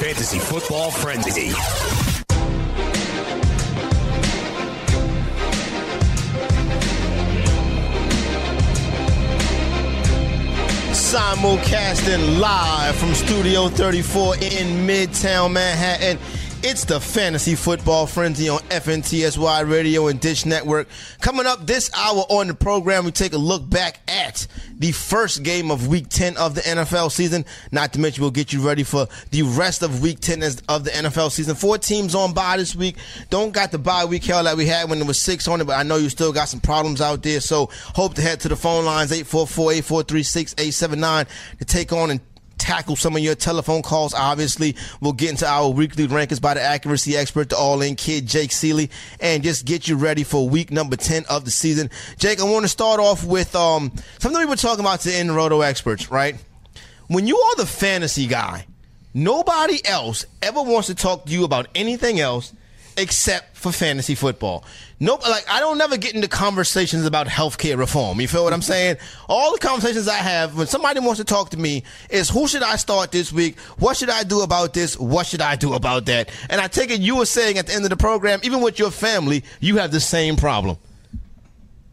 Fantasy Football Frenzy. Simulcasting live from Studio 34 in Midtown Manhattan. It's the Fantasy Football Frenzy on FNTSY Radio and Dish Network. Coming up this hour on the program, we take a look back at the first game of Week 10 of the NFL season. Not to mention, we'll get you ready for the rest of Week 10 of the NFL season. Four teams on bye this week. Don't got the bye week hell that we had when there was six on it, but I know you still got some problems out there. So hope to head to the phone lines 844 843 6879 to take on and tackle some of your telephone calls. Obviously, we'll get into our weekly rankings by the accuracy expert, the all in kid, Jake Seeley, and just get you ready for week number 10 of the season. Jake, I want to start off with um, something we were talking about to in roto experts, right? When you are the fantasy guy, nobody else ever wants to talk to you about anything else except for fantasy football. Nope, like I don't never get into conversations about healthcare reform. You feel what I'm saying? All the conversations I have when somebody wants to talk to me is who should I start this week? What should I do about this? What should I do about that? And I take it you were saying at the end of the program, even with your family, you have the same problem.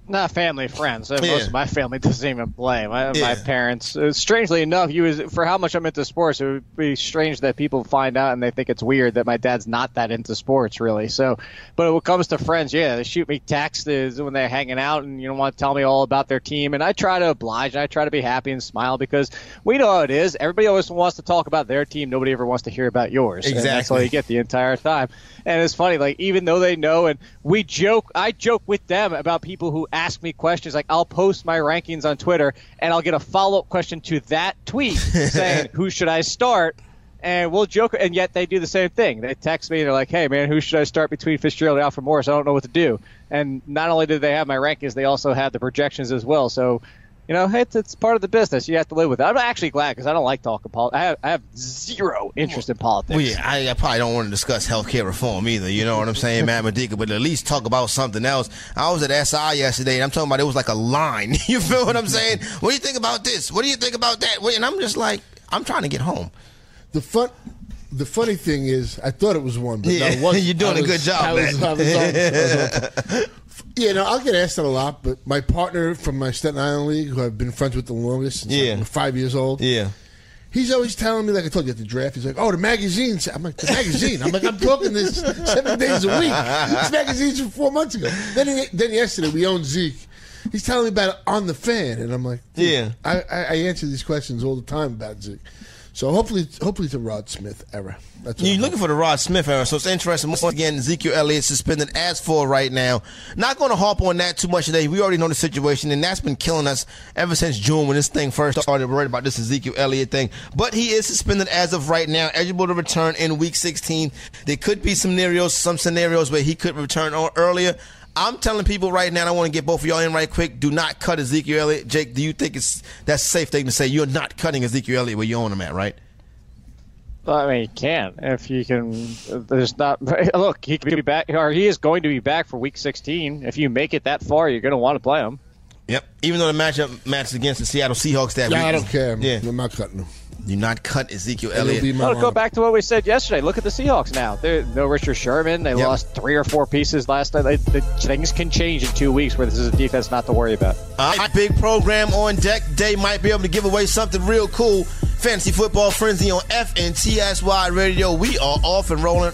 Not family, friends. Yeah. Most of my family doesn't even play. My, yeah. my parents. Uh, strangely enough, you was for how much I'm into sports. It would be strange that people find out and they think it's weird that my dad's not that into sports, really. So, but when it comes to friends, yeah, they shoot me texts when they're hanging out and you know want to tell me all about their team, and I try to oblige. And I try to be happy and smile because we know how it is. Everybody always wants to talk about their team. Nobody ever wants to hear about yours. Exactly. And that's all you get the entire time. And it's funny, like even though they know, and we joke, I joke with them about people who ask me questions. Like I'll post my rankings on Twitter, and I'll get a follow up question to that tweet saying, "Who should I start?" And we'll joke, and yet they do the same thing. They text me, and they're like, "Hey man, who should I start between Fitzgerald and Alfred Morris? I don't know what to do." And not only did they have my rankings, they also had the projections as well. So you know, it's, it's part of the business. You have to live with it. I'm actually glad because I don't like talking politics. I have, I have zero interest in politics. Well, yeah, I, I, probably don't want to discuss healthcare reform either. You know what I'm saying, Matt Modica? But at least talk about something else. I was at SI yesterday, and I'm talking about it was like a line. you feel what I'm saying? What do you think about this? What do you think about that? And I'm just like, I'm trying to get home. The fun. The funny thing is, I thought it was one, but yeah, no, you're doing was, a good job, I was, man. I was, I was, yeah, no, I'll get asked that a lot, but my partner from my Staten Island League, who I've been friends with the longest, since yeah. I'm five years old, yeah, he's always telling me, like I told you at the draft, he's like, "Oh, the magazines." I'm like, "The magazine." I'm like, "I'm talking this seven days a week. This magazine's from four months ago." Then, he, then yesterday we owned Zeke. He's telling me about it on the fan, and I'm like, "Yeah." I, I, I answer these questions all the time about Zeke. So hopefully, hopefully it's a Rod Smith era. That's You're looking for the Rod Smith era, so it's interesting. Once again, Ezekiel Elliott suspended as for right now. Not going to harp on that too much today. We already know the situation, and that's been killing us ever since June when this thing first started. We're worried about this Ezekiel Elliott thing, but he is suspended as of right now, eligible to return in Week 16. There could be some scenarios, some scenarios where he could return earlier. I'm telling people right now, I want to get both of y'all in right quick. Do not cut Ezekiel Elliott. Jake, do you think it's that's safe thing to say? You're not cutting Ezekiel Elliott where you own him at, right? I mean, you can if you can. There's not. Look, he could be back, or he is going to be back for Week 16. If you make it that far, you're going to want to play him. Yep. Even though the matchup matches against the Seattle Seahawks that yeah, week. I don't care. Yeah, I'm not cutting him. Do not cut Ezekiel Elliott. Well, go back to what we said yesterday. Look at the Seahawks now. They're, no Richard Sherman. They yep. lost three or four pieces last night. They, the, things can change in two weeks where this is a defense not to worry about. All right, big program on deck. Day might be able to give away something real cool. Fantasy Football Frenzy on FNTSY Radio. We are off and rolling.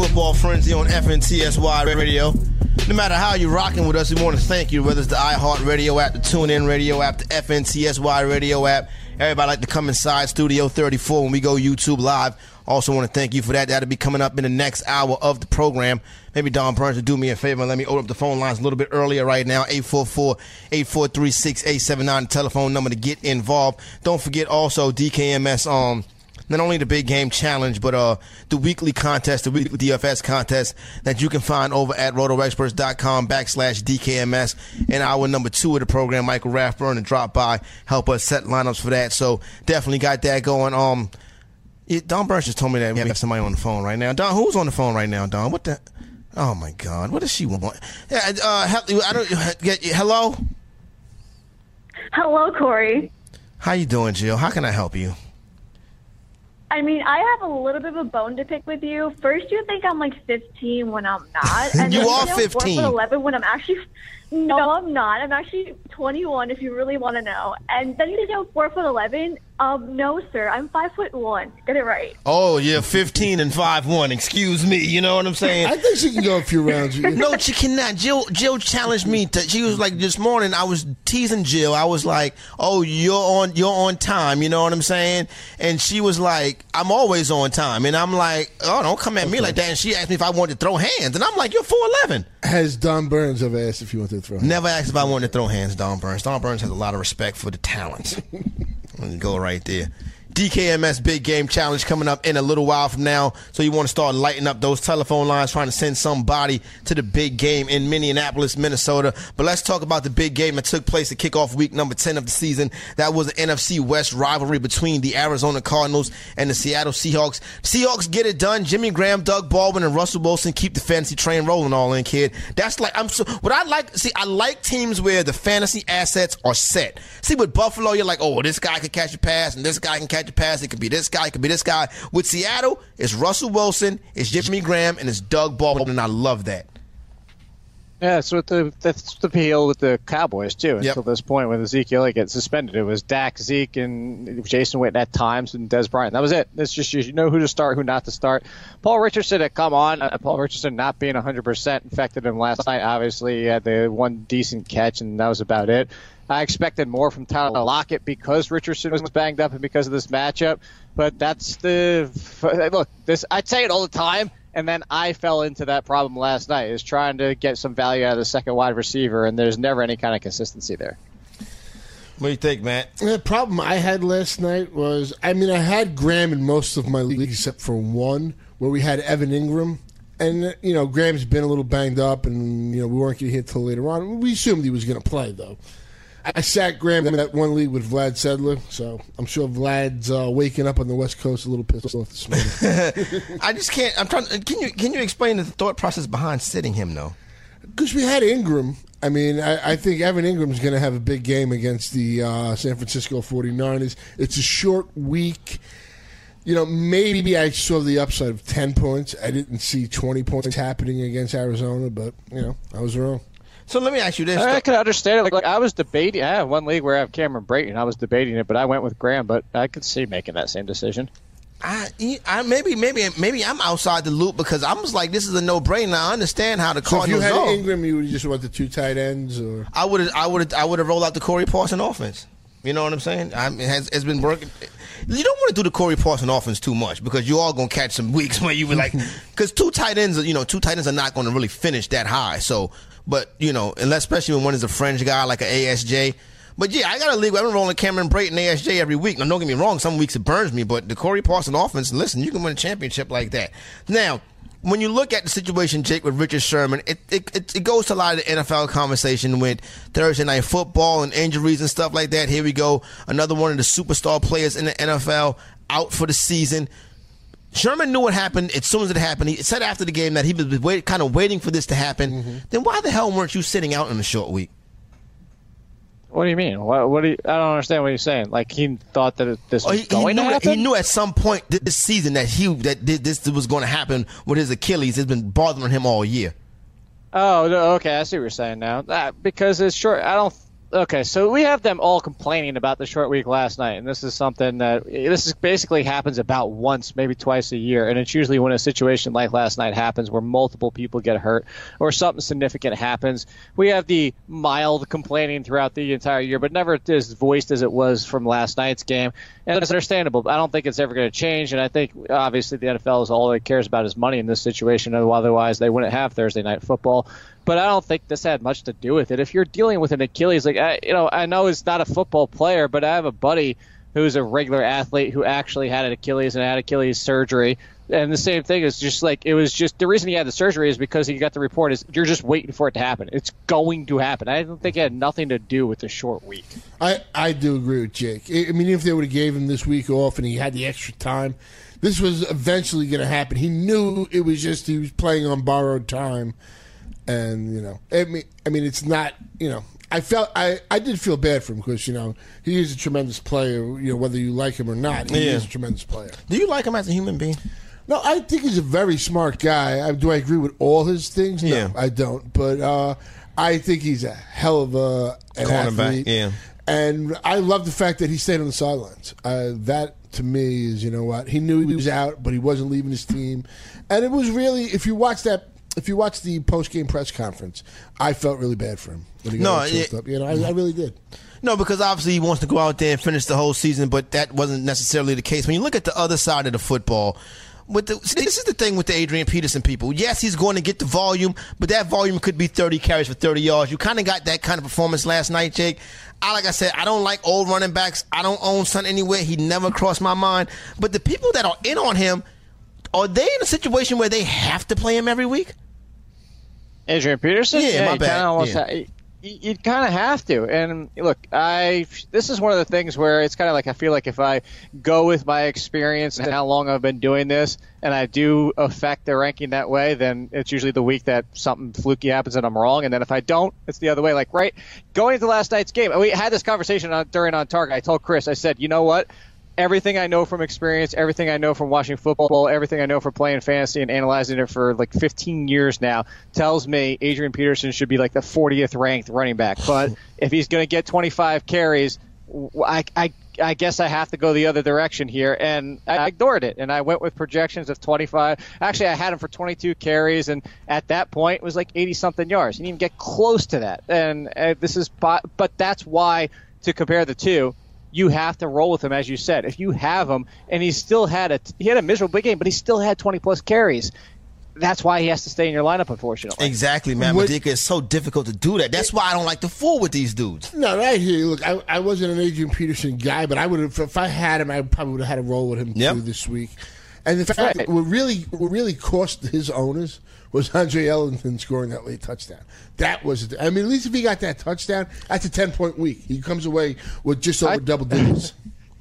Football Frenzy on FNTSY Radio. No matter how you're rocking with us, we want to thank you, whether it's the iHeart Radio app, the TuneIn Radio app, the FNTSY Radio app, Everybody like to come inside Studio 34 when we go YouTube live. Also want to thank you for that. That'll be coming up in the next hour of the program. Maybe Don Burns will do me a favor and let me open up the phone lines a little bit earlier right now. 844-843-6879, the telephone number to get involved. Don't forget also DKMS um not only the big game challenge, but uh, the weekly contest, the weekly DFS contest that you can find over at rotoexperts.com backslash DKMS. And our number two of the program, Michael Rathburn, and drop by, help us set lineups for that. So definitely got that going. Um, it, Don Burns just told me that we have somebody on the phone right now. Don, who's on the phone right now, Don? What the? Oh my God, what does she want? Yeah, uh, I don't. Hello. Hello, Corey. How you doing, Jill? How can I help you? I mean, I have a little bit of a bone to pick with you. First, you think I'm like 15 when I'm not, and you then are say I'm 15. four foot 11 when I'm actually. No, I'm not. I'm actually 21. If you really want to know, and then you I'm four foot 11. Um, no, sir. I'm five foot one. Get it right. Oh, you're 15 and 5'1. Excuse me. You know what I'm saying? I think she can go a few rounds. no, she cannot. Jill Jill challenged me to she was like this morning I was teasing Jill. I was like, "Oh, you're on you're on time." You know what I'm saying? And she was like, "I'm always on time." And I'm like, "Oh, don't come at me like that." And she asked me if I wanted to throw hands. And I'm like, "You're 4'11." Has Don Burns ever asked if you wanted to throw? hands? Never asked if I wanted to throw hands, Don Burns. Don Burns has a lot of respect for the talent. Me go right there. DKMS Big Game Challenge coming up in a little while from now. So you want to start lighting up those telephone lines, trying to send somebody to the big game in Minneapolis, Minnesota. But let's talk about the big game that took place to kick off week number 10 of the season. That was an NFC West rivalry between the Arizona Cardinals and the Seattle Seahawks. Seahawks get it done. Jimmy Graham, Doug Baldwin, and Russell Wilson keep the fantasy train rolling all in, kid. That's like, I'm so, what I like, see, I like teams where the fantasy assets are set. See, with Buffalo, you're like, oh, this guy can catch a pass and this guy can catch a pass. It could be this guy, it could be this guy. With Seattle, it's Russell Wilson, it's Jimmy Graham, and it's Doug Baldwin, and I love that. Yeah, that's what the that's the appeal with the Cowboys too. Until this point, when Ezekiel Elliott gets suspended, it was Dak, Zeke, and Jason Witten at times, and Dez Bryant. That was it. It's just you know who to start, who not to start. Paul Richardson had come on. Uh, Paul Richardson not being 100 percent infected him last night. Obviously, he had the one decent catch, and that was about it. I expected more from Tyler oh. Lockett because Richardson was banged up and because of this matchup. But that's the look. This I'd say it all the time, and then I fell into that problem last night. Is trying to get some value out of the second wide receiver, and there's never any kind of consistency there. What do you think, Matt? The problem I had last night was, I mean, I had Graham in most of my leagues except for one where we had Evan Engram. And, you know, Graham's been a little banged up, and, you know, we weren't going to hit till later on. We assumed he was going to play, though. I sat Graham in that one league with Vlad Sedler, so I'm sure Vlad's uh, waking up on the West Coast a little pissed off this morning. I just can't. I'm trying. Can you can you explain the thought process behind sitting him though? Because we had Engram. I mean, I, I think Evan Engram's going to have a big game against the uh, San Francisco 49ers. It's a short week. You know, maybe I saw the upside of 10 points. I didn't see 20 points happening against Arizona, but, you know, I was wrong. So let me ask you this. I can understand it. Like, like I was debating. I have one league where I have Cameron Brate. I was debating it, but I went with Graham. But I could see making that same decision. I, I maybe maybe maybe I'm outside the loop because I'm just like, this is a no brainer. I understand how the So if you Cardinals had go. Engram, you would just want the two tight ends, or I would I would I would have rolled out the Corey Parson offense. You know what I'm saying? I, it has it's been working. You don't want to do the Corey Parson offense too much because you are gonna catch some weeks where you were like, because two tight ends, are, you know, two tight ends are not going to really finish that high. So, but you know, unless especially when one is a fringe guy like an ASJ. But yeah, I got a league. been rolling Cameron Brate ASJ every week. Now, don't get me wrong. Some weeks it burns me, but the Corey Parson offense. Listen, you can win a championship like that. Now, when you look at the situation, Jake, with Richard Sherman, it, it, it goes to a lot of the NFL conversation with Thursday night football and injuries and stuff like that. Here we go. Another one of the superstar players in the NFL out for the season. Sherman knew what happened as soon as it happened. He said after the game that he was wait, kind of waiting for this to happen. Mm-hmm. Then why the hell weren't you sitting out in a short week? What do you mean? What? What do you? I don't understand what you're saying. Like he thought that this Oh, was he, he going knew to happen. he knew at some point this season that he that this was going to happen with his Achilles. It's been bothering him all year. Oh, okay. I see what you're saying now. That, because it's short. I don't. Okay, so we have them all complaining about the short week last night, and this is something that this is basically happens about once, maybe twice a year, and it's usually when a situation like last night happens where multiple people get hurt or something significant happens. We have the mild complaining throughout the entire year, but never as voiced as it was from last night's game, and it's understandable. I don't think it's ever going to change, and I think obviously the NFL is all it cares about is money in this situation. Otherwise, they wouldn't have Thursday night football but I don't think this had much to do with it. If you're dealing with an Achilles, like I, you know, I know he's not a football player, but I have a buddy who's a regular athlete who actually had an Achilles and had Achilles surgery. And the same thing is just like it was just the reason he had the surgery is because he got the report is you're just waiting for it to happen. It's going to happen. I don't think it had nothing to do with the short week. I, I do agree with Jake. I mean, if they would have gave him this week off and he had the extra time, this was eventually going to happen. He knew it was just he was playing on borrowed time and you know, I mean, I mean, it's not, you know, I felt I, I did feel bad for him because you know he is a tremendous player. You know whether you like him or not, he Yeah. is a tremendous player. Do you like him as a human being? No, I think he's a very smart guy. I, do I agree with all his things? No, Yeah. I don't. But uh, I think he's a hell of a Cornerback, athlete. yeah. and I love the fact that he stayed on the sidelines. Uh, that to me is, you know what, he knew he was out, but he wasn't leaving his team, and it was really, if you watch that. If you watch the post game press conference, I felt really bad for him when he got No, yeah. up. You know, I, I really did. No, because obviously he wants to go out there and finish the whole season, but that wasn't necessarily the case. When you look at the other side of the football, with the, see, this is the thing with the Adrian Peterson people. Yes, he's going to get the volume, but that volume could be 30 carries for 30 yards. You kind of got that kind of performance last night, Jake. I, like I said, I don't like old running backs. I don't own Son anywhere. He never crossed my mind. But the people that are in on him, are they in a situation where they have to play him every week? Adrian Peterson. Yeah, my you bad. Yeah. ha- you- you'd kind of have to. And look, I this is one of the things where it's kind of like I feel like if I go with my experience and how long I've been doing this, and I do affect the ranking that way, then it's usually the week that something fluky happens and I'm wrong. And then if I don't, it's the other way. Like right, going into last night's game, we had this conversation on, during on target. I told Chris, I said, you know what? Everything I know from experience, everything I know from watching football, everything I know from playing fantasy and analyzing it for like 15 years now tells me Adrian Peterson should be like the 40th ranked running back. But if he's going to get 25 carries, I I guess I have to go the other direction here, and I ignored it, and I went with projections of 25. Actually, I had him for 22 carries, and at that point, it was like 80 something yards. He didn't even get close to that, and uh, this is, but but that's why to compare the two, you have to roll with him, as you said. If you have him, and he still had a he had a miserable big game, but he still had 20 plus carries. That's why he has to stay in your lineup, unfortunately. Exactly, man. What- Modica is so difficult to do that. That's why I don't like to fool with these dudes. No, I hear you. Look, I, I wasn't an Adrian Peterson guy, but I would have if I had him, I probably would have had a roll with him Yep. too this week. And the fact Right. that what really what really cost his owners was Andre Ellington scoring that late touchdown. That was, I mean, at least if he got that touchdown, that's a ten point week. He comes away with just over I- double digits.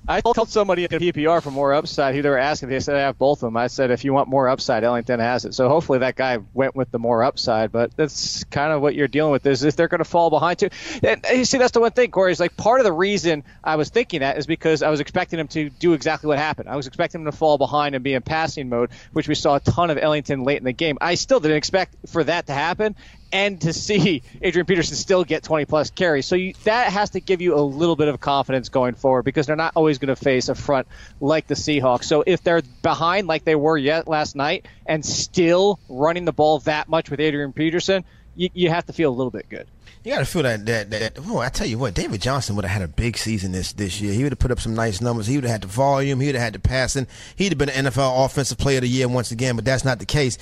I told somebody at PPR for more upside who they were asking. They said I have both of them. I said if you want more upside, Ellington has it. So hopefully that guy went with the more upside. But that's kind of what you're dealing with is if they're going to fall behind too. And you see, that's the one thing, Corey. Is like part of the reason I was thinking that is because I was expecting him to do exactly what happened. I was expecting him to fall behind and be in passing mode, which we saw a ton of Ellington late in the game. I still didn't expect for that to happen and to see Adrian Peterson still get 20 plus carries. So you, that has to give you a little bit of confidence going forward because they're not always going to face a front like the Seahawks. So if they're behind like they were yet last night and still running the ball that much with Adrian Peterson, you, you have to feel a little bit good. You got to feel that that that. Oh, I tell you what, David Johnson would have had a big season this this year. He would have put up some nice numbers. He would have had the volume. He would have had the passing. He'd have been an NFL Offensive Player of the Year once again. But that's not the case.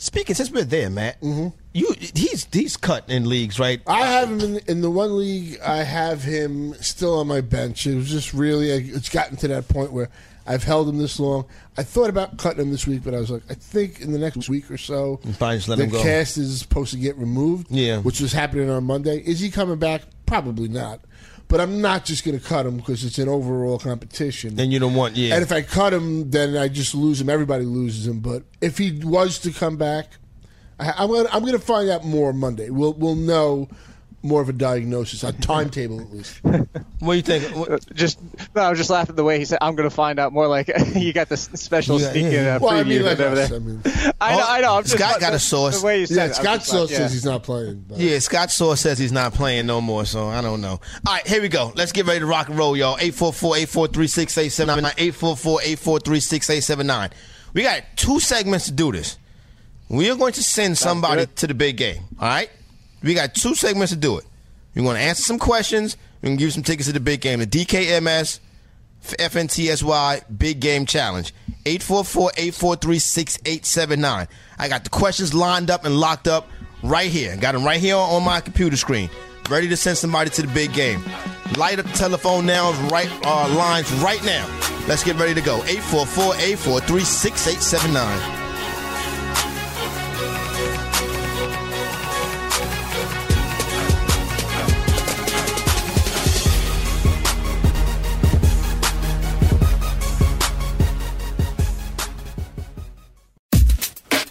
Speaking since we're there, Matt, Mm-hmm. you he's he's cut in leagues, right? I have him in, in the one league. I have him still on my bench. It was just really, it's gotten to that point where I've held him this long. I thought about cutting him this week, but I was like, I think in the next week or so, the cast is supposed to get removed. Yeah. which was happening on Monday. Is he coming back? Probably not. But I'm not just going to cut him because it's an overall competition. And you don't want yeah. And if I cut him, then I just lose him. Everybody loses him. But if he was to come back, I, I'm gonna I'm gonna find out more Monday. We'll we'll know more of a diagnosis, a timetable at least. What do you think? What- Just no, I was just laughing the way he said, "I'm going to find out more." Like you got this special Yeah, sneaking yeah. uh, Well, I preview mean, like over us. there. I mean, I know, I know. I'm just, Scott got the, a source. The way you said yeah, it, Scott just like, yeah. says he's not playing. But. Yeah, Scott Soar says he's not playing no more, so I don't know. All right, here we go. Let's get ready to rock and roll, y'all. 844-843-6879, 844-843-6879. We got two segments to do this. We are going to send somebody good. to the big game, all right? We got two segments to do it. We're going to answer some questions. We're going to give you some tickets to the big game, the DKMS FNTSY Big Game Challenge. 844-843-6879. I got the questions lined up and locked up right here. Got them right here on my computer screen. Ready to send somebody to the big game. Light up the telephone now, right uh, lines right now. Let's get ready to go. 844-843-6879.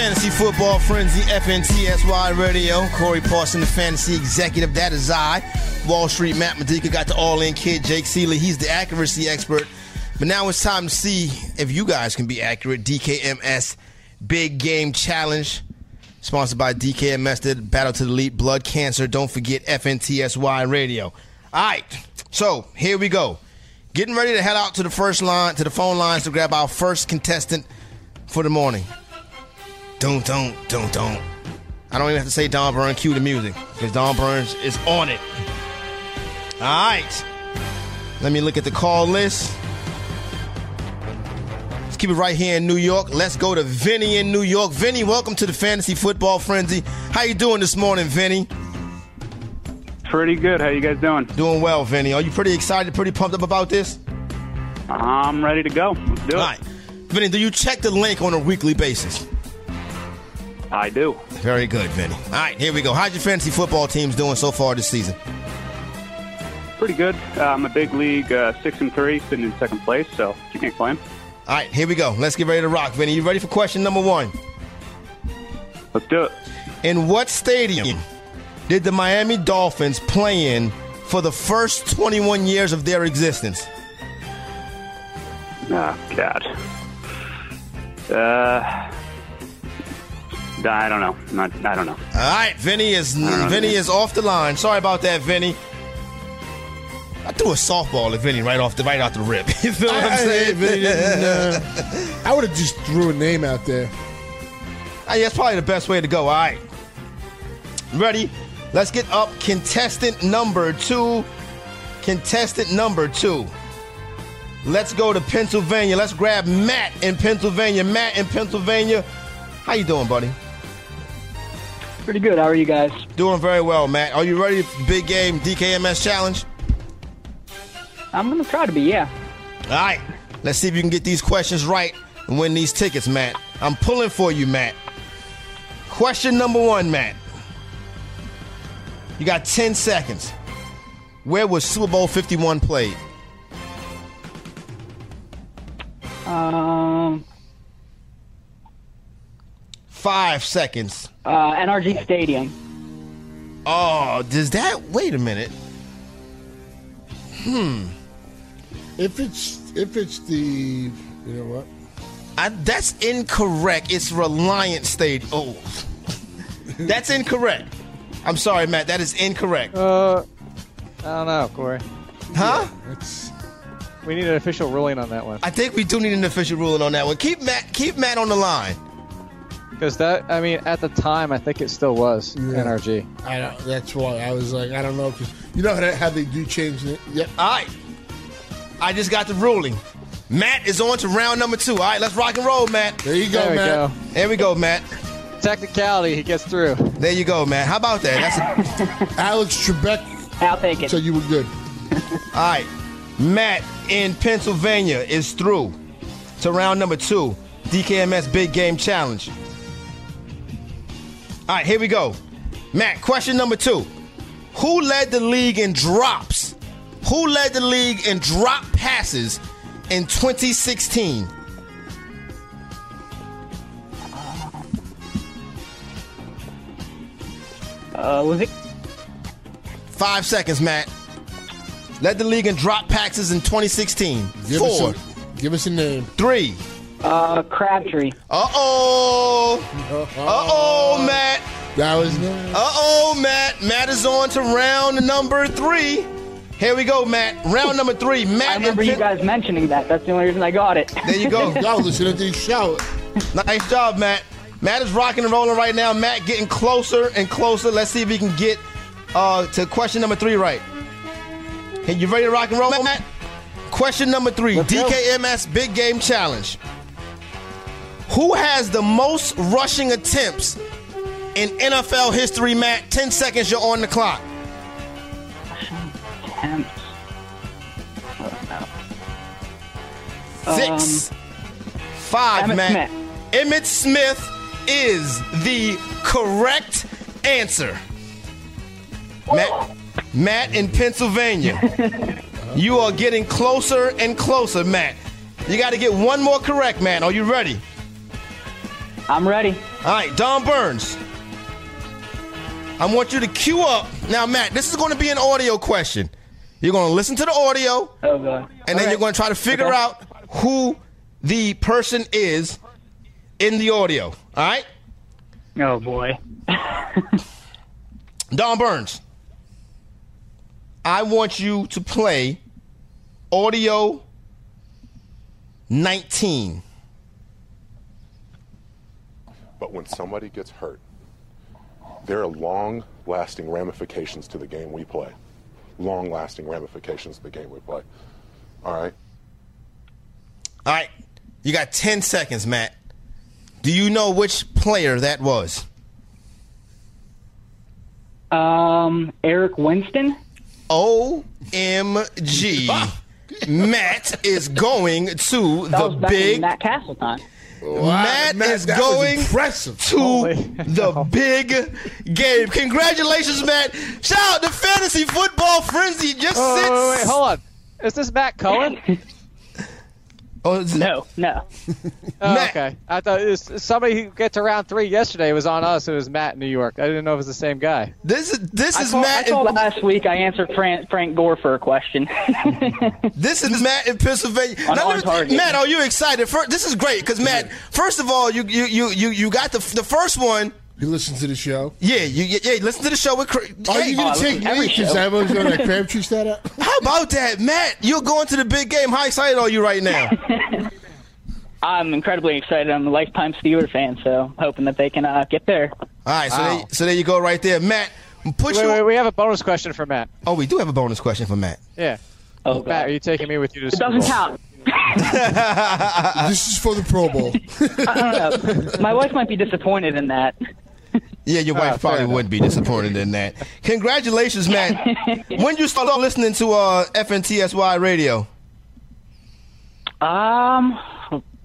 Fantasy Football Frenzy, FNTSY Radio. Corey Parson, the fantasy executive. That is I. Wall Street Matt Modica got the all in kid, Jake Seeley. He's the accuracy expert. But now it's time to see if you guys can be accurate. DKMS Big Game Challenge, sponsored by DKMS, the Battle to Delete Blood Cancer. Don't forget FNTSY Radio. All right, so here we go. Getting ready to head out to the first line, to the phone lines to grab our first contestant for the morning. Don't, don't, don't, don't. I don't even have to say Don Burns, cue the music, because Don Burns is on it. All right. Let me look at the call list. Let's keep it right here in New York. Let's go to Vinny in New York. Vinny, welcome to the Fantasy Football Frenzy. How you doing this morning, Vinny? Pretty good. How you guys doing? Doing well, Vinny. Are you pretty excited, pretty pumped up about this? I'm ready to go. Let's do it. All right. Vinny, do you check the link on a weekly basis? I do. Very good, Vinny. All right, here we go. How's your fantasy football teams doing so far this season? Pretty good. Uh, I'm a big league, uh, six and three, sitting in second place, so you can't claim. All right, here we go. Let's get ready to rock, Vinny. You ready for question number one? Let's do it. In what stadium did the Miami Dolphins play in for the first 21 years of their existence? Oh, God. Uh, I don't know. Not, I don't know. All right, Vinny is know, Vinny man. is off the line. Sorry about that, Vinny. I threw a softball at Vinny right off the right out the rip. You feel what I'm saying? Vinny didn't, uh, I would have just threw a name out there. Ah, yeah, that's probably the best way to go. All right. Ready? Let's get up contestant number two. Contestant number two. Let's go to Pennsylvania. Let's grab Matt in Pennsylvania. Matt in Pennsylvania. How you doing, buddy? Pretty good. How are you guys? Doing very well, Matt. Are you ready for the big game DKMS challenge? I'm gonna try to be. Yeah. All right. Let's see if you can get these questions right and win these tickets, Matt. I'm pulling for you, Matt. Question number one, Matt. You got 10 seconds. Where was Super Bowl 51 played? Um. Five seconds. Uh, NRG Stadium. Oh, does that. Wait a minute. Hmm. If it's if it's the you know what? I, that's incorrect. It's Reliant Stadium. Oh. that's incorrect. I'm sorry, Matt. That is incorrect. Uh, I don't know, Corey. Huh? That's We need an official ruling on that one I think we do need an official ruling on that one. Keep Matt keep Matt on the line. Because that. I mean, at the time, I think it still was NRG. I don't, that's why I was like, I don't know, because you know how they, how they do change it. Yep. All right. I just got the ruling. Matt is on to round number two. All right, let's rock and roll, Matt. There you go, There we man. go. There we go, Matt. Technicality, he gets through. There you go, Matt. How about that? That's a, Alex Trebek I'll take it. said you were good. all right. Matt in Pennsylvania is through to round number two, DKMS Big Game Challenge. All right, here we go. Matt, question number two. Who led the league in drops? Who led the league in drop passes in 2016? Uh, was it? Five seconds, Matt. Led the league in drop passes in 2016. Give us, Four, a, give us a name. three. Uh, Crabtree. Uh oh. Uh oh, Matt. That was Uh oh, Matt. Matt is on to round number three. Here we go, Matt. Round number three. Matt. I remember and you Pen- guys mentioning that. That's the only reason I got it. There you go. Go listening to the show. nice job, Matt. Matt is rocking and rolling right now. Matt getting closer and closer. Let's see if he can get uh, to question number three right. Hey, you ready to rock and roll, Matt? Question number three go. DKMS Big Game Challenge. Who has the most rushing attempts in NFL history, Matt? 10 seconds, you're on the clock. Attempts. Six, um, five, Emmitt Matt. Smith. Emmitt Smith is the correct answer. Matt, Matt in Pennsylvania. you are getting closer and closer, Matt. You got to get one more correct, man. Are you ready? I'm ready. All right, Don Burns. I want you to cue up. Now, Matt, this is going to be an audio question. You're going to listen to the audio, Oh god. and then you're going to try to figure Okay. out who the person is in the audio. All right? Oh boy. Don Burns. I want you to play audio 19. But when somebody gets hurt, there are long lasting ramifications to the game we play. Long lasting ramifications to the game we play. All right? All right. You got 10 seconds, Matt. Do you know which player that was? Um, Eric Winston. OMG. Matt is going to That the was back big in Matt Castle time. Matt, Matt, is going to oh, Holy the big game. Congratulations, Matt. Shout out to Fantasy Football Frenzy. Just Oh, sits. wait, wait, hold on. Is this Matt Cohen? Oh, is it- No, no. Oh, okay. I thought it was somebody who get to round three yesterday was on us. It was Matt in New York. I didn't know it was the same guy. This is this I is told, I Matt. told In, last week I answered Frank, Frank Gore for a question. this is Matt in Pennsylvania. On- Now, me- Matt, are you excited? For, this is great because Matt. First of all, you you you you you got the the first one. You listen to the show. Yeah, you yeah. Listen to the show with. Cra- Are Hey, you going I to listen take every me because. I was going to Crabtree stat up? How about that, Matt? You're going to the big game. How excited are you right now? I'm incredibly excited. I'm a lifetime Steeler fan, so hoping that they can uh, get there. All right, so Wow. there, so there you go, right there, Matt. Put Wait, you. wait, we have a bonus question for Matt. Oh, we do have a bonus question for Matt. Yeah. Oh, Matt, are you taking me with you to It Super doesn't Bowl? count. this is for the Pro Bowl. I don't know. My wife might be disappointed in that. Yeah, your wife fair probably wouldn't be disappointed in that. Congratulations, Matt. when you start listening to uh, FNTSY radio? Um,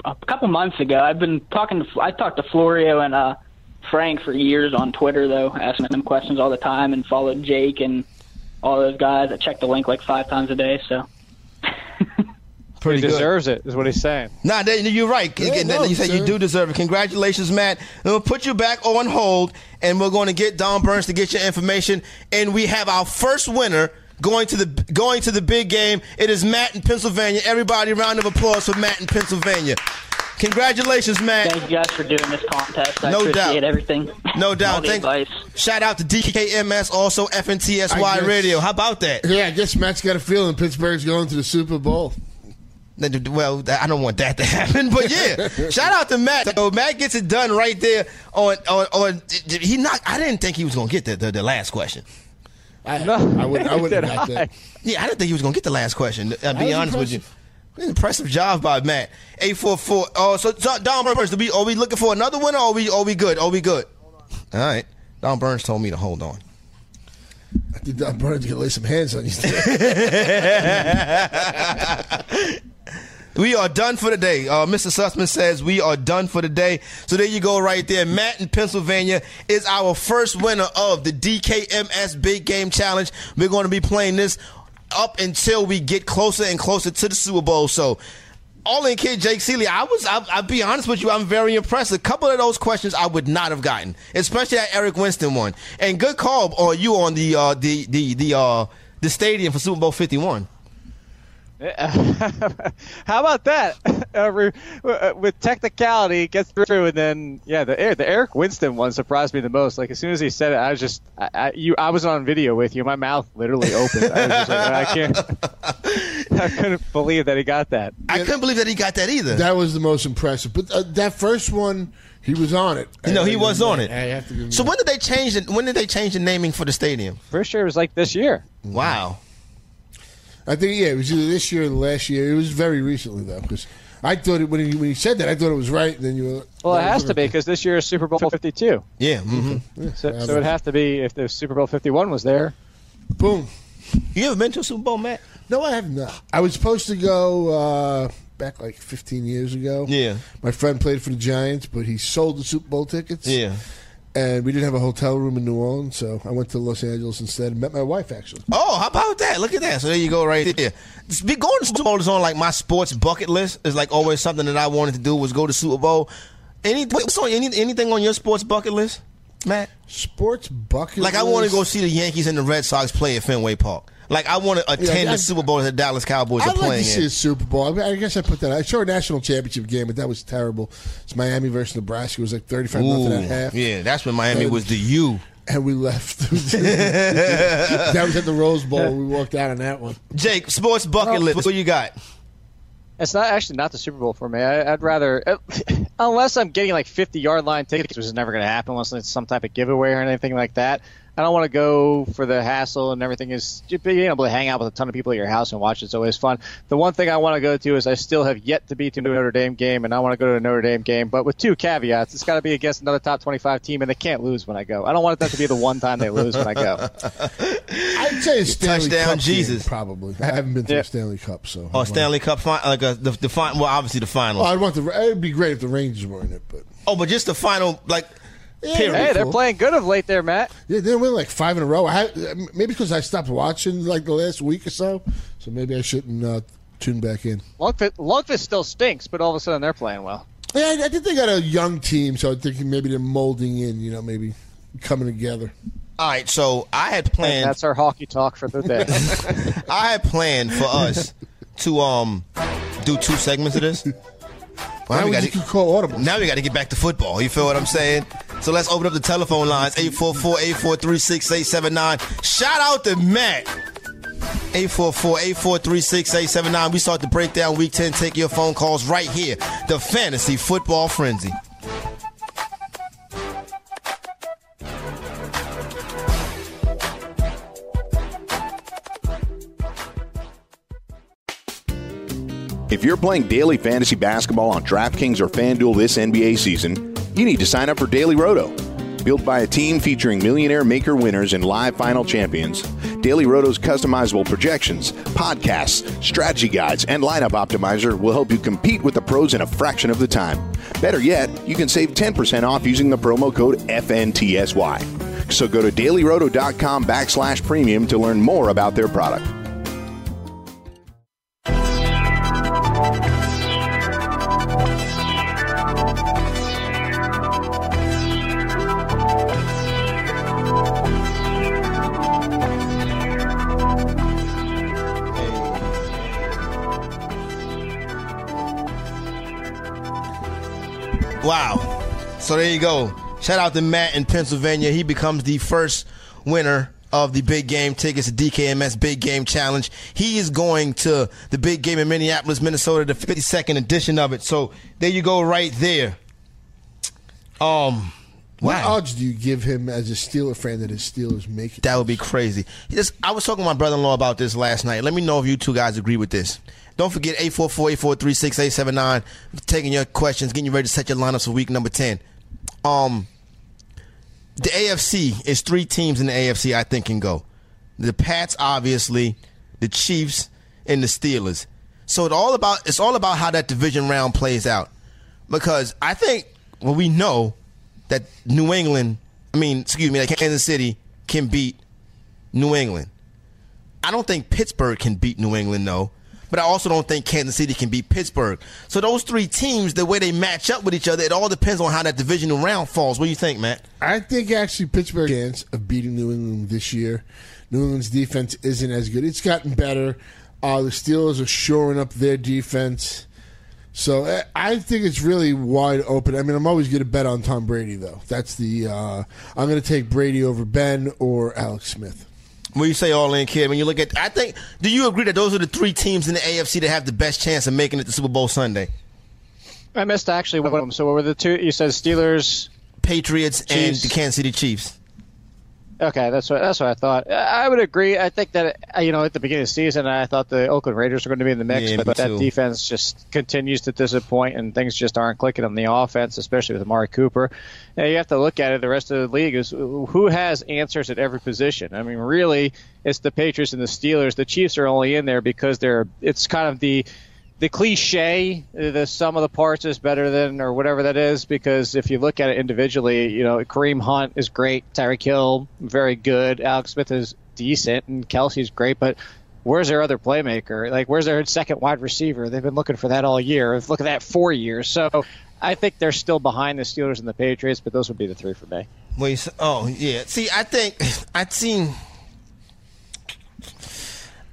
a couple months ago, I've been talking to. I talked to Florio and uh, Frank for years on Twitter, though, asking them questions all the time, and followed Jake and all those guys. I check the link like five times a day. So Pretty He good. deserves it, is what he's saying. Nah, they, you're right. Yeah, no, you said you do deserve it. Congratulations, Matt. And We'll put you back on hold, and we're going to get Don Burns to get your information. And we have our first winner going to the going to the big game. It is Matt in Pennsylvania. Everybody, round of applause for Matt in Pennsylvania. Congratulations, Matt. thank you guys for doing this contest. I No appreciate doubt. everything. No All doubt. the Thank. advice. Shout out to DKMS, also I FNTSY guess- Radio. How about that? yeah, I guess Matt's got a feeling Pittsburgh's going to the Super Bowl. Well, I don't want that to happen, but yeah. shout out to Matt. So Matt gets it done right there on on on. He not. I didn't think he was gonna get the the, the last question. I, I would I would have got that. Yeah, I didn't think he was gonna get the last question. I'll be was honest with you. impressive. Impressive job by Matt. Eight four four. Oh, so, so Don Burns, are we are we looking for another winner? Or are we are we good? Are we good? All right. Don Burns told me to hold on. I think Don Burns can lay some hands on you. We are done for the day. Uh, Mr. Sussman says we are done for the day. So there you go, right there. Matt in Pennsylvania is our first winner of the DKMS Big Game Challenge. We're going to be playing this up until we get closer and closer to the Super Bowl. So. All in kid Jake Seeley, I was I, I'll be honest with you, I'm very impressed. A couple of those questions I would not have gotten, especially that Eric Winston one. And good call on you on the uh, the the the uh, the stadium for Super Bowl 51. How about that? Uh, re- uh, with technicality, gets through, and then yeah, the the Eric Winston one surprised me the most. Like as soon as he said it, I was just I, I, you I was on video with you. My mouth literally opened. I was just like, I can't. I couldn't believe that he got that. I couldn't believe that he got that either. That was the most impressive. But uh, that first one, he was on it. No, he was on it. I have to give him So when did they change it? When did they change the naming for the stadium? Pretty sure it was like this year. Wow. I think yeah, it was either this year or the last year. It was very recently though, because I thought it when he, when he said that, I thought it was right. And then you were Well, it has to be because this year is Super Bowl 52. Yeah. hmm So, so it'd have to be if the Super Bowl 51 was there. boom. You ever been to a Super Bowl, Matt? No, I have not. I was supposed to go uh, back like 15 years ago. Yeah. My friend played for the Giants, but he sold the Super Bowl tickets. Yeah. And we didn't have a hotel room in New Orleans, so I went to Los Angeles instead and met my wife, actually. Oh, how about that? Look at that. So there you go, right there. Be- Going to Super Bowl is on like my sports bucket list. It's like always something that I wanted to do was go to Super Bowl. Any what's on any, anything on your sports bucket list, Matt? Sports bucket Like I want to go see the Yankees and the Red Sox play at Fenway Park. Like I want to attend I- the Super Bowl that the Dallas Cowboys are I'd like playing to see in. a Super Bowl. I, mean, I guess I put that. I saw a national championship game, but that was terrible. It's Miami versus Nebraska. It was like thirty-five nothing at Ooh, half. yeah, that's when Miami And- was the U. and we left. that was at the Rose Bowl. We walked out on that one. Jake, sports bucket oh. list. What you got? It's not actually not the Super Bowl for me. I, I'd rather, unless I'm getting like 50 yard line tickets, which is never going to happen unless it's some type of giveaway or anything like that. I don't want to go for the hassle and everything. Is just being able to hang out with a ton of people at your house and watch it's always fun. The one thing I want to go to is I still have yet to be to a Notre Dame game, and I want to go to a Notre Dame game, but with two caveats. It's got to be against another top 25 team, and they can't lose when I go. I don't want that to be the one time they lose when I go. I'd say Stanley Touchdown, Cup game, Jesus. probably. I haven't been to Yeah. a Stanley Cup, so. Oh, Stanley Cup, fi- like a, the the final. Well, obviously the final. Well, oh, I'd want the. It'd be great if the Rangers were in it, but oh, but just the final, like. Yeah, Period. Hey, they're playing good of late there, Matt. yeah, they win like five in a row. I had, maybe because I stopped watching like the last week or so, so maybe I shouldn't uh, tune back in. Lundqvist, Lundqvist still stinks, but all of a sudden they're playing well. Yeah, I, I think they got a young team, so I think maybe they're molding in. You know, maybe coming together. All right, so I had And planned. that's our hockey talk for the day. I had planned for us to um do two segments of this. Well, Now we we gotta- call audible. Now we got to get back to football. You feel what I'm saying? So let's open up the telephone lines 844-843-6879. Shout out to Matt. 844-843-6879. We start the breakdown week 10. Take your phone calls right here. The Fantasy Football Frenzy. If you're playing daily fantasy basketball on DraftKings or FanDuel this NBA season, you need to sign up for Daily Roto. Built by a team featuring millionaire maker winners and live final champions, Daily Roto's customizable projections, podcasts, strategy guides, and lineup optimizer will help you compete with the pros in a fraction of the time. Better yet, you can save 10% off using the promo code FNTSY. So go to dailyroto.com backslash premium to learn more about their product. You go. Shout out to Matt in Pennsylvania. He becomes the first winner of the big game tickets, the DKMS Big Game Challenge. He is going to the big game in Minneapolis, Minnesota, the 52nd edition of it. So there you go, right there. Um, What wow. odds do you give him as a Steeler fan that his Steelers make it? That would be crazy. Just, I was talking to my brother-in-law about this last night. Let me know if you two guys agree with this. Don't forget 844-843-6879. Taking your questions, getting you ready to set your lineups for week number 10. Um, the AFC is three teams in the AFC I think can go. The Pats, obviously, the Chiefs, and the Steelers. So it's all about it's all about how that division round plays out. Because I think well we know that New England, I mean, excuse me, that Kansas City can beat New England. I don't think Pittsburgh can beat New England, though. But I also don't think Kansas City can beat Pittsburgh. So those three teams, the way they match up with each other, it all depends on how that divisional round falls. What do you think, Matt? I think actually Pittsburgh chance of beating New England this year. New England's defense isn't as good. It's gotten better. Uh, the Steelers are shoring up their defense. So eh, I think it's really wide open. I mean, I'm always going to bet on Tom Brady, though. That's the uh, I'm going to take Brady over Ben or Alex Smith. When you say all in, kid, when you look at, I think, do you agree that those are the three teams in the AFC that have the best chance of making it to Super Bowl Sunday? I missed actually one of them. So what were the two? You said Steelers. Patriots and the Kansas City Chiefs. Okay, that's what that's what I thought. I would agree. I think that uh, you know at the beginning of the season, I thought the Oakland Raiders were going to be in the mix, Yeah, but that too. defense just continues to disappoint, and things just aren't clicking on the offense, especially with Amari Cooper. And you have to look at it. The rest of the league is who has answers at every position. I mean, really, it's the Patriots and the Steelers. The Chiefs are only in there because they're. It's kind of the the cliche, uh, the sum of the parts is better than, or whatever that is, because if you look at it individually, you know, Kareem Hunt is great, Tyreek Hill, very good, Alex Smith is decent, and Kelce's great, but where's their other playmaker? Like, where's their second wide receiver? They've been looking for that all year. Look at that four years. So I think they're still behind the Steelers and the Patriots, but those would be the three for me. You oh yeah. See, I think I'd seen.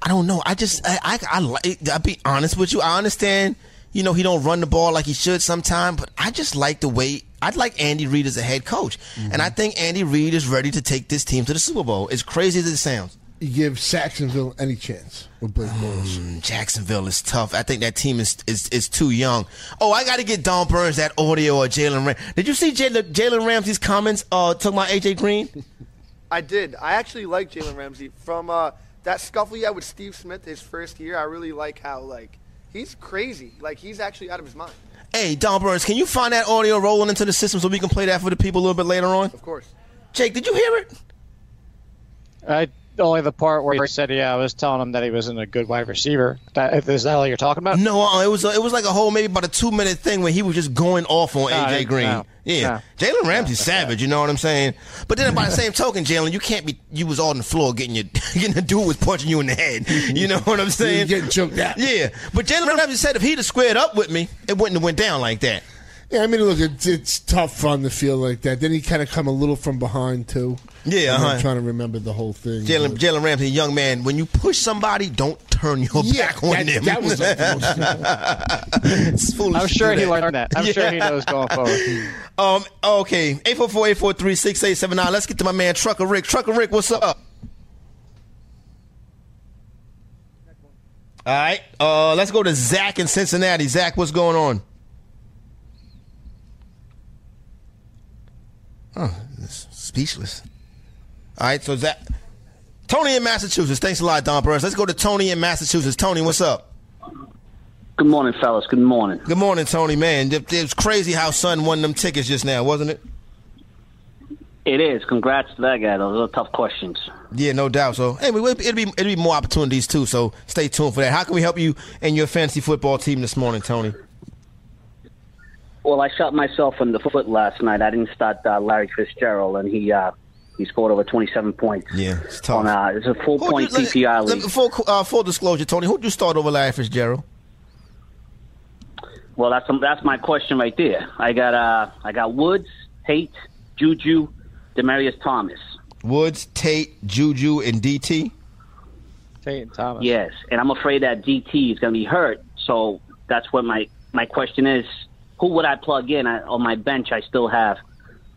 I don't know. I just I I, I like. I'll be honest with you. I understand. You know he don't run the ball like he should sometimes, but I just like the way. I'd like Andy Reid as a head coach, and I think Andy Reid is ready to take this team to the Super Bowl. As crazy as it sounds, You give Jacksonville any chance with Blake Bortles. Jacksonville is tough. I think that team is is, is too young. Oh, I got to get Don Burns that audio or Jalen Ram. Did you see Jalen Jalen Ramsey's comments uh, talking about AJ Green? I did. I actually like Jalen Ramsey from uh, that scuffle he had with Steve Smith his first year. I really like how like he's crazy. Like he's actually out of his mind. Hey, Don Burns, can you find that audio rolling into the system so we can play that for the people a little bit later on? Of course. Jake, did you hear it? I only the part where he said, "Yeah, I was telling him that he wasn't a good wide receiver." That, is that all you're talking about? No, uh, it was it was like a whole maybe about a two minute thing where he was just going off on No, AJ Green. no, yeah, Jalen Ramsey's savage. You know what I'm saying? But then by the same token, Jalen, you can't be. You was all on the floor getting your getting the dude was punching you in the head. You know what I'm saying? getting choked out. Yeah, but Jalen Ramsey said if he'd have squared up with me, it wouldn't have went down like that. Yeah, I mean, look, it's, it's tough on the field like that. Then he kind of come a little from behind too. Yeah, I'm uh-huh. trying to remember the whole thing. Jalen but- Jalen Ramsey, young man, when you push somebody, don't turn your Yeah, back on that- them. that was like the It's foolish I'm sure he that. learned that. I'm sure he knows going forward. Um. Okay. 844-843-6879. Let's get to my man Trucker Rick. Trucker Rick, what's up? All right. Uh, let's go to Zach in Cincinnati. Zach, what's going on? Oh, speechless. All right. So that Tony in Massachusetts. Thanks a lot, Don Burns. Let's go to Tony in Massachusetts. Tony, what's up? Good morning, fellas. Good morning. Good morning, Tony. Man, it, it was crazy how Sun won them tickets just now, wasn't it? It is. Congrats to that guy. Those are tough questions. Yeah, no doubt. So, anyway, it'll be it'll be more opportunities too. So, stay tuned for that. How can we help you and your fantasy football team this morning, Tony? Well, I shot myself in the foot last night. I didn't start uh, Larry Fitzgerald, and he uh, he scored over 27 points. Yeah, it's tough. On, uh, it's a full Who'd point you- let- PPR let- league. full uh, full disclosure, Tony. Who'd you start over Larry Fitzgerald? Well, that's that's my question right there. I got uh, I got Woods, Tate, Juju, Demaryius Thomas. Woods, Tate, Juju, and DT. Tate and Thomas. Yes, and I'm afraid that DT is going to be hurt. So that's what my my question is: Who would I plug in I, on my bench? I still have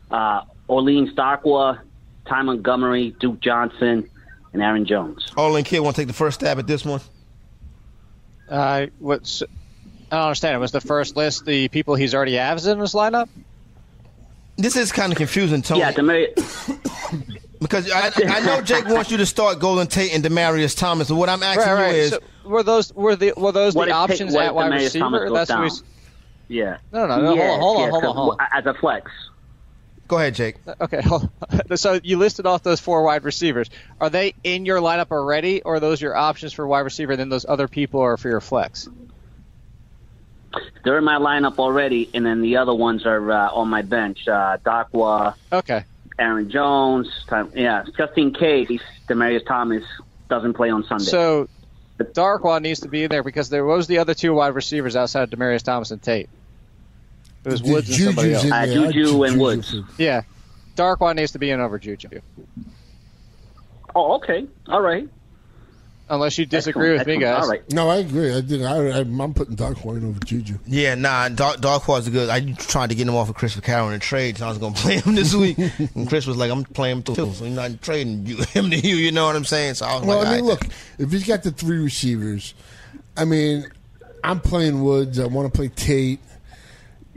uh, Orleans Darkwa, Ty Montgomery, Duke Johnson, and Aaron Jones. Olin Kid want to take the first stab at this one? Uh, what's I don't understand. It was the first list the people he's already has in his lineup. This is kind of confusing, Tony. Yeah, Demar- because I, I know Jake wants you to start Golden Tate and Demaryius Thomas. But what I'm asking right, right. you is, So were those were the were those What the if Tate- options what at if wide Demaryius Thomas receiver? goes That's what we down? s- Yeah. No, no, no, hold on, hold on, yes, hold on, 'cause hold on. As a flex. Go ahead, Jake. Okay, so you listed off those four wide receivers. Are they in your lineup already, or are those your options for wide receiver? And then those other people are for your flex. They're in my lineup already, and then the other ones are uh, on my bench. Uh, Darkwa, Okay. Aaron Jones. Ty- Yeah, just in case Demaryius Thomas doesn't play on Sunday. So Darkwa needs to be in there because there was the other two wide receivers outside of Demaryius Thomas and Tate. It was The Woods and somebody else. Uh, Juju Ju- and Woods. for- Yeah, Darkwa needs to be in over Juju. oh, okay. All right. Unless you disagree with me, guys. All right. No, I agree. I think I, I, I'm putting Dark Horn over Juju. Yeah, nah, Dark, Dark Horse is good. I tried to get him off of Chris McCarroll in a trade, so I was going to play him this week. and Chris was like, I'm playing him too, so you're not trading you, him to you, you know what I'm saying? So I was Well, like, I mean, all right. look, if he's got the three receivers, I mean, I'm playing Woods. I want to play Tate,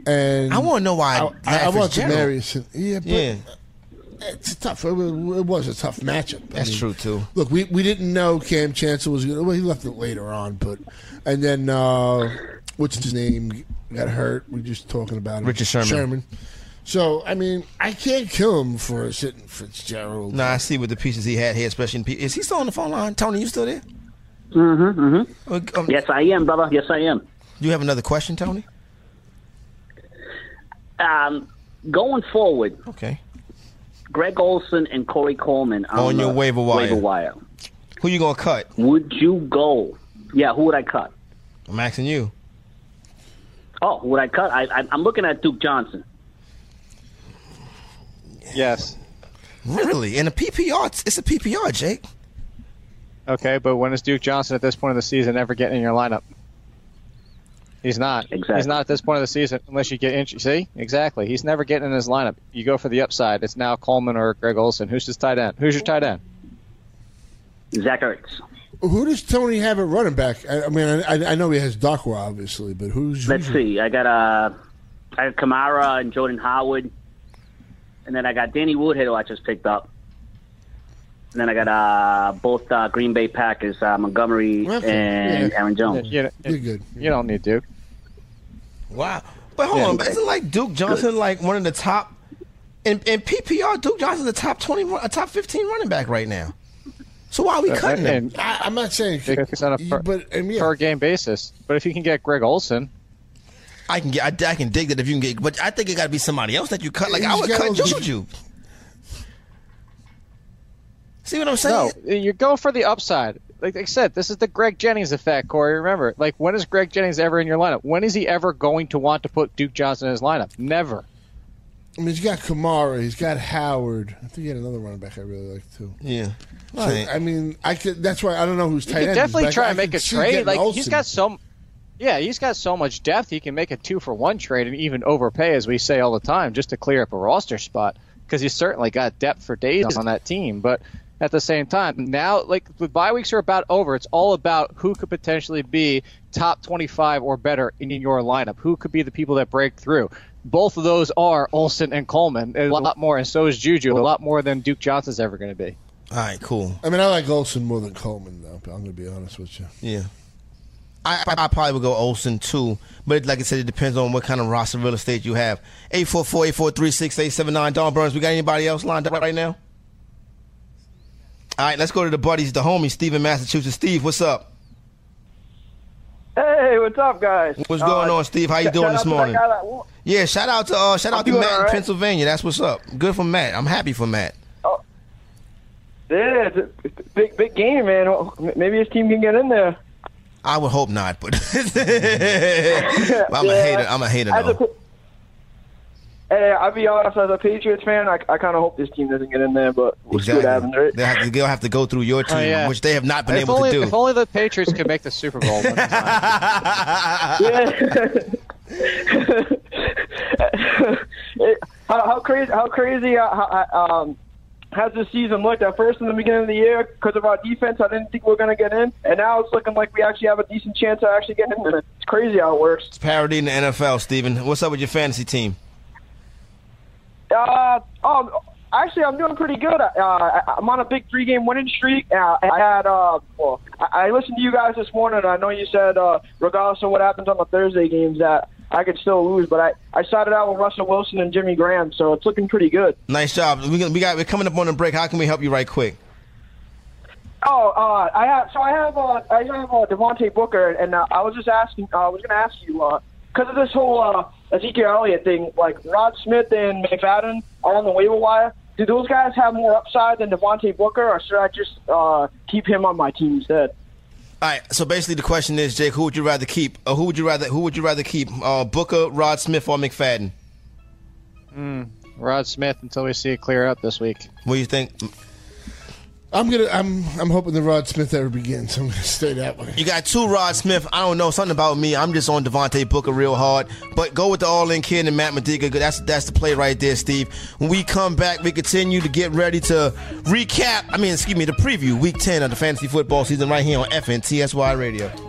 and I want to know why I, I, I want Fitzgerald- Demaryius. Yeah, but Yeah, it's tough. It was, it was a tough matchup. I that's mean, true, too. Look, we, we didn't know Kam Chancellor was going to. Well, he left it later on, but. And then, uh, what's his name? Got hurt. We are just talking about him. Richard Sherman. Sherman. So, I mean, I can't kill him for sitting Fitzgerald. Nah, I see with the pieces he had here, especially in P- Is he still on the phone line? Tony, you still there? Mm-hmm, mm-hmm. Uh, um, Yes, I am, brother. Yes, I am. You have another question, Tony? Um, going forward, Okay. Greg Olsen and Corey Coleman on, On your waiver wire. Waiver wire. Who you going to cut? Would you go? Yeah, who would I cut? I'm asking you. Oh, who would I cut? I, I, I'm looking at Duke Johnson. Yes. Really? In a PPR, it's, it's a PPR, Jake. Okay, but when is Duke Johnson at this point of the season ever getting in your lineup? He's not. Exactly. He's not at this point of the season unless you get injured. See, exactly. He's never getting in his lineup. You go for the upside. It's now Coleman or Greg Olsen. Who's his tight end? Who's your tight end? Zach Ertz. Who does Tony have at running back? I, I mean, I, I know he has Dockwell, obviously, but who's. Let's who's see. I got uh, I got Kamara and Jordan Howard, and then I got Danny Woodhead, who I just picked up. And then I got uh, both uh, Green Bay Packers, uh, Montgomery Okay, and yeah. Aaron Jones. You, You're good. you don't need Duke. Wow. But hold Yeah. on, but isn't like Duke Johnson like one of the top in, in PPR? Duke Johnson's a top twenty, run- a top fifteen running back right now. So why are we Uh, cutting him? and- I, I'm not saying. It's on a per, but I yeah. per game basis. But if you can get Greg Olsen, I can get, I, I can dig that if you can get, but I think it got to be somebody else that you cut. Like I He's would got cut all- Juju. See what I'm saying? no, you're going for the upside. Like I said, this is the Greg Jennings effect, Corey. Remember, like when is Greg Jennings ever in your lineup? When is he ever going to want to put Duke Johnson in his lineup? Never. I mean, he's got Kamara. He's got Howard. I think he had another running back I really like too. Yeah. So, Right. I mean, I could. That's why I don't know who's You tight end. definitely but try I and make a trade. getting Like he's got so, yeah, he's got so much depth. He can make a two for one trade and even overpay, as we say all the time, just to clear up a roster spot. Because he's certainly got depth for days on that team. But at the same time, now like the bye weeks are about over. It's all about who could potentially be top twenty-five or better in your lineup. Who could be the people that break through? Both of those are Olsen and Coleman. A lot more, and so is Juju. A lot more than Duke Johnson's ever going to be. All right. Cool. I mean, I like Olsen more than Coleman, though. But I'm going to be honest with you. Yeah. I, I, I probably would go Olsen too, but like I said, it depends on what kind of roster real estate you have. 844-843-6879. Don Burns, we got anybody else lined up right now? All right, let's go to the buddies, the homies, Steve in Massachusetts. Steve, what's up? Hey, what's up, guys? What's going Uh, on, Steve? How you doing this out to that morning? that. Yeah, shout out to uh, shout I'm out to Matt all in. Pennsylvania. That's what's up. Good for Matt. I'm happy for Matt. Oh. Yeah, it's a big, big game, man. Maybe his team can get in there. I would hope not, but I'm a hater. I'm a hater though. Pa- Hey, I'll be honest. As a Patriots fan, I, I kind of hope this team doesn't get in there, but we'll see what happens, right? They have to, they'll have to go through your team, Oh, yeah. which they have not been if able only, to do. If only the Patriots could make the Super Bowl. then it's fine. It- how, how crazy? How crazy? Uh, how, uh, um, has this season looked? At first, in the beginning of the year, because of our defense, I didn't think we were going to get in, and now it's looking like we actually have a decent chance of actually getting in. It's crazy how it works. It's parody in the NFL, Steven. What's up with your fantasy team? Uh, um, actually, I'm doing pretty good. Uh, I'm on a big three-game winning streak. Uh, I had, uh, well, I I listened to you guys this morning. I know you said, uh, regardless of what happens on the Thursday games, that I could still lose, but I, I started out with Russell Wilson and Jimmy Graham, so it's looking pretty good. Nice job. We, we got, we're coming up on the break. How can we help you right quick? Oh, uh, I have. So I have. Uh, I have uh, Devontae Booker, and uh, I was just asking. Uh, I was going to ask you because of this whole uh, Ezekiel Elliott thing. Like Rod Smith and McFadden are on the waiver wire. Do those guys have more upside than Devontae Booker, or should I just uh, keep him on my team instead? All right. So basically, the question is, Jake, who would you rather keep? Or who would you rather? Who would you rather keep? Uh, Booker, Rod Smith, or McFadden? Mm, Rod Smith until we see it clear up this week. What do you think? I'm gonna. I'm. I'm hoping the Rod Smith ever begins. I'm gonna stay that way. You got two Rod Smith. I don't know something about me. I'm just on Devontae Booker real hard. But go with the all-in kid and Matt Modica. That's that's the play right there, Steve. When we come back, we continue to get ready to recap. I mean, excuse me, the preview week 10 of the fantasy football season right here on FNTSY Radio.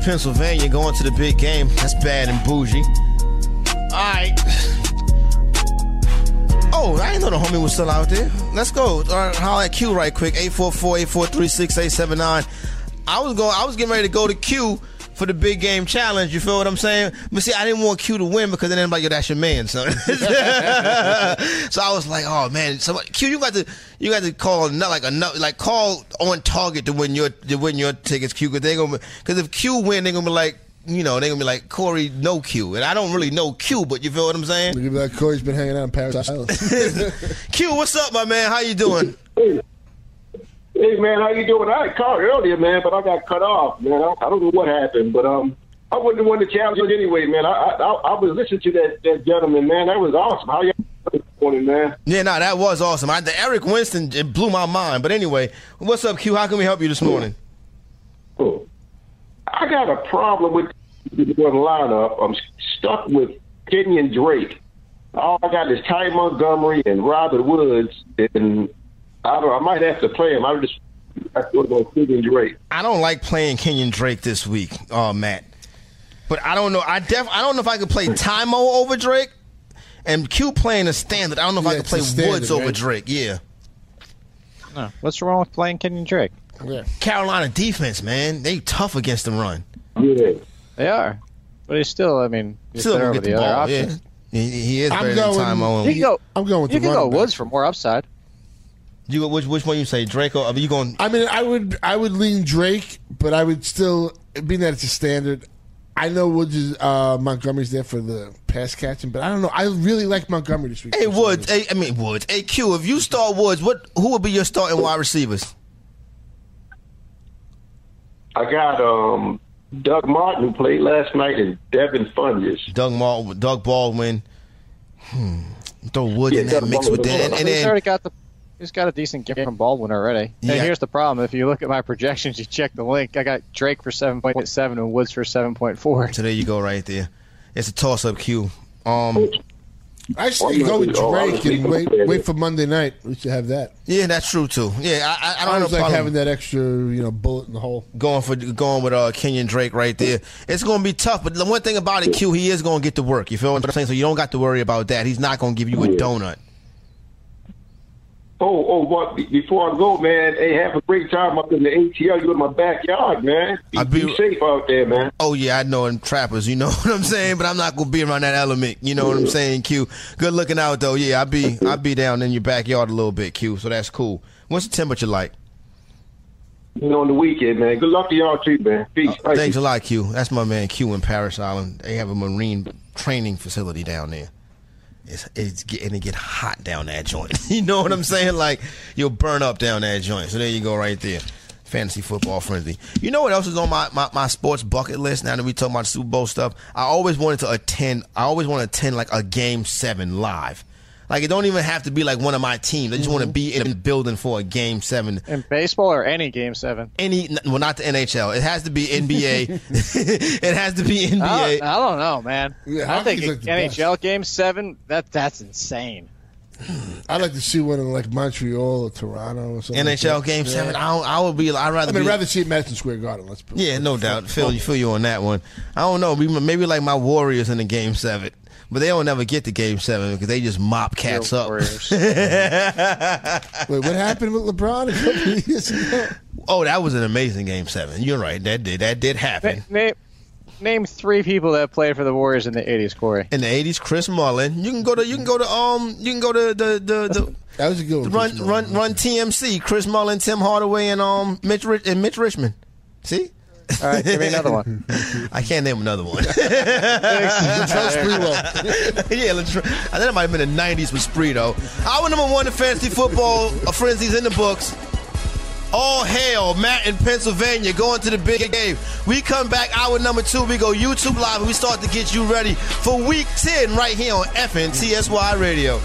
Pennsylvania going to the big game. That's bad and bougie. All right. Oh, I didn't know the homie was still out there. Let's go. All right, holler at Q right quick. 844-843-6879. I was going I was getting ready to go to Q for the big game challenge. You feel what I'm saying? But see, I didn't want Q to win because then everybody, yo, that's your man, son. so I was like, oh man, somebody, Q, you got to you got to call not like a like call on target to win your to win your tickets, Q, because they gonna because if Q win, they're gonna be like. You know, they're gonna be like Corey, no Q, and I don't really know Q, but you feel what I'm saying? Look at that. Corey's been hanging out in Parris Island. Q, what's up, my man? How you doing? Hey man, how you doing? I called earlier, man, but I got cut off, man. I, I don't know what happened, but um, I wouldn't have won the challenge anyway, man. I I, I was listening to that, that gentleman, man. That was awesome. How you this morning, man? Yeah, no, that was awesome. I, the Eric Winston it blew my mind. But anyway, what's up, Q? How can we help you this morning? Oh, I got a problem with the lineup. I'm stuck with Kenyon Drake. All I got is Ty Montgomery and Robert Woods, and I don't. I might have to play him. I just I thought about Kenyon Drake. I don't like playing Kenyon Drake this week, uh, Matt. But I don't know. I def I don't know if I could play Tymo over Drake, and Q playing a standard. I don't know if I could play standard, Woods over? Drake. Yeah. No. What's wrong with playing Kenyon Drake? Yeah. Carolina defense, man, they tough against the run. Yeah. They are. But he's still, I mean, he's Still better gonna get the, the other ball. Yeah. options. He, he is I'm better going- than Tymo. You can go, I'm going with you the can go back. Woods for more upside. You which which one you say Drake or I mean, you going? I mean, I would I would lean Drake, but I would still, being that it's a standard. I know Woods is uh, Montgomery's there for the pass catching, but I don't know. I really like Montgomery this week. Hey Woods, hey, I mean Woods, hey Q. If you start Woods, what who would be your starting wide receivers? I got um Doug Martin who played last night and Devin Funchess. Doug Martin, Doug Baldwin. Hmm. Throw Woods Yeah, in that Doug mix with Baldwin. that, and, and he's then already got the. He's got a decent game from Baldwin already. Yeah. And here's the problem: if you look at my projections, you check the link. I got Drake for seven point seven and Woods for seven point four. So there you go, right there. It's a toss up, Q. Um, I say go with Drake and wait wait for Monday night. We should have that. yeah, that's true too. Yeah, I, I, I I don't always know. like problem having that extra, you know, bullet in the hole. going for going with uh Kenyon Drake right there. It's going to be tough, but the one thing about it, Q, he is going to get to work. You feel what I'm saying? So you don't got to worry about that. He's not going to give you a donut. Oh, oh, what? Before I go, man, hey, have a great time up in the ATL. You in my backyard, man. Be, I'll be- be safe out there, man. Oh yeah, I know them trappers. You know what I'm saying? But I'm not gonna be around that element. You know what I'm saying, Q? Good looking out though. Yeah, I be I be down in your backyard a little bit, Q. So that's cool. What's the temperature like? You know, on the weekend, man. Good luck to y'all too, man. Peace. Uh, Thank Thanks a lot, Q. That's my man Q in Parris Island. They have a marine training facility down there. It's, it's getting it get hot down that joint. you know what I'm saying? Like you'll burn up down that joint. So there you go, right there. Fantasy football frenzy. You know what else is on my, my, my sports bucket list now that we talking about Super Bowl stuff? I always wanted to attend I always want to attend like a game seven live. Like it don't even have to be like one of my teams. I just want to mm-hmm. be in a building for a game seven. In baseball or any game seven? Any well, not the NHL. It has to be NBA. it has to be I NBA. don't, I don't know, man. Yeah, I think like the NHL game seven. That that's insane. I'd like to see one in like Montreal or Toronto or something. like NHL that. game Yeah. seven. I I would be. I'd rather. I mean, be, rather see it Madison Square Garden. Let's put Yeah, no doubt. Feel you. Feel you on that one. I don't know. Maybe, maybe like my Warriors in the game seven, but they don't never get to game seven because they just mop cats up. Wait, what happened with LeBron a couple years ago? Oh, that was an amazing game seven. You're right. That did that did happen. Name, name three people that played for the Warriors in the '80s, Corey. In the '80s, Chris Mullin. You can go to you can go to um you can go to the the the. That was a good one. Run run run TMC. Chris Mullin, Tim Hardaway, and um Mitch Rich- and Mitch Richmond. See. All right, give me another one. I can't name another one. Latrell yeah, Latrell. I think it might have been the '90s with Sprito. Our number one in fantasy football, uh, frenzies in the books. All hail, Matt in Pennsylvania, going to the big game. We come back, hour number two. We go YouTube Live, and we start to get you ready for week 10 right here on FNTSY Radio.